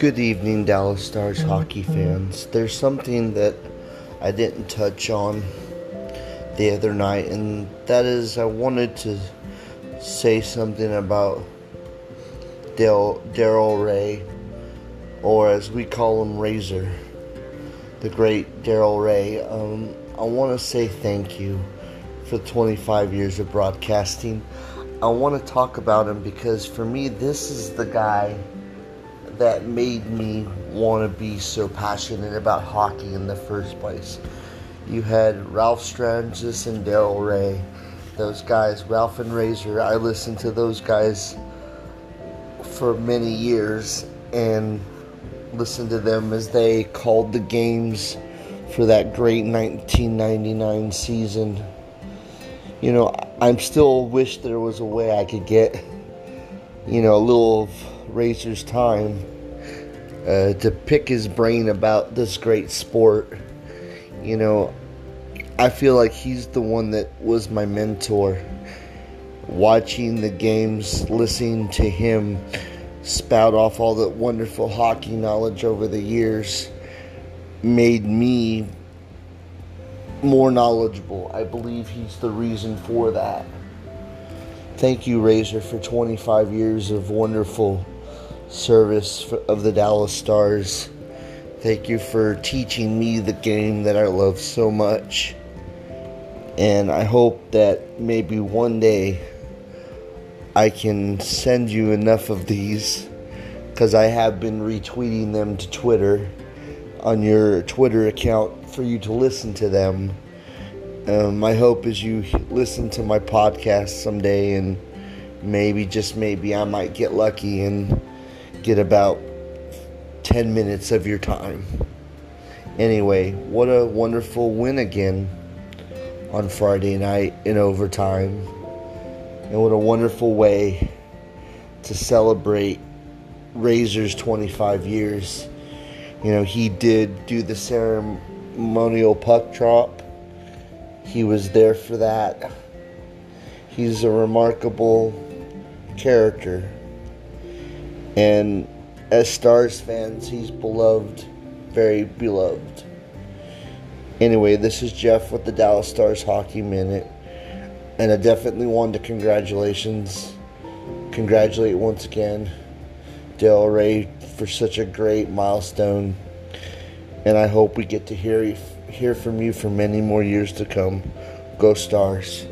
Good evening, Dallas Stars hockey fans. There's something that I didn't touch on the other night, and that is I wanted to say something about Daryl Reaugh, or as we call him, Razor, the great Daryl Reaugh. Um, I want to say thank you for 25 years of broadcasting. I want to talk about him because for me, this is the guy that made me want to be so passionate about hockey in the first place. You had Ralph Strangis and Daryl Reaugh. Those guys, Ralph and Razor, I listened to those guys for many years and listened to them as they called the games for that great 1999 season. You know, I'm still wish there was a way I could get, you know, a little of Razor's time uh, to pick his brain about this great sport. You know, I feel like he's the one that was my mentor. Watching the games, listening to him spout off all the wonderful hockey knowledge over the years made me more knowledgeable. I believe he's the reason for that. Thank you, Razor, for 25 years of wonderful service of the Dallas Stars. Thank you for teaching me the game that I love so much. And I hope that maybe one day I can send you enough of these because I have been retweeting them to Twitter on your Twitter account for you to listen to them. Um, my hope is you listen to my podcast someday and maybe, just maybe, I might get lucky and get about 10 minutes of your time. Anyway, what a wonderful win again on Friday night in overtime. And what a wonderful way to celebrate Razor's 25 years. You know, he did do the ceremonial puck drop, he was there for that. He's a remarkable character. And as Stars fans, he's beloved, very beloved. Anyway, this is Jeff with the Dallas Stars Hockey Minute. And I definitely wanted to congratulations, congratulate once again Daryl Reaugh for such a great milestone. And I hope we get to hear hear from you for many more years to come. Go Stars.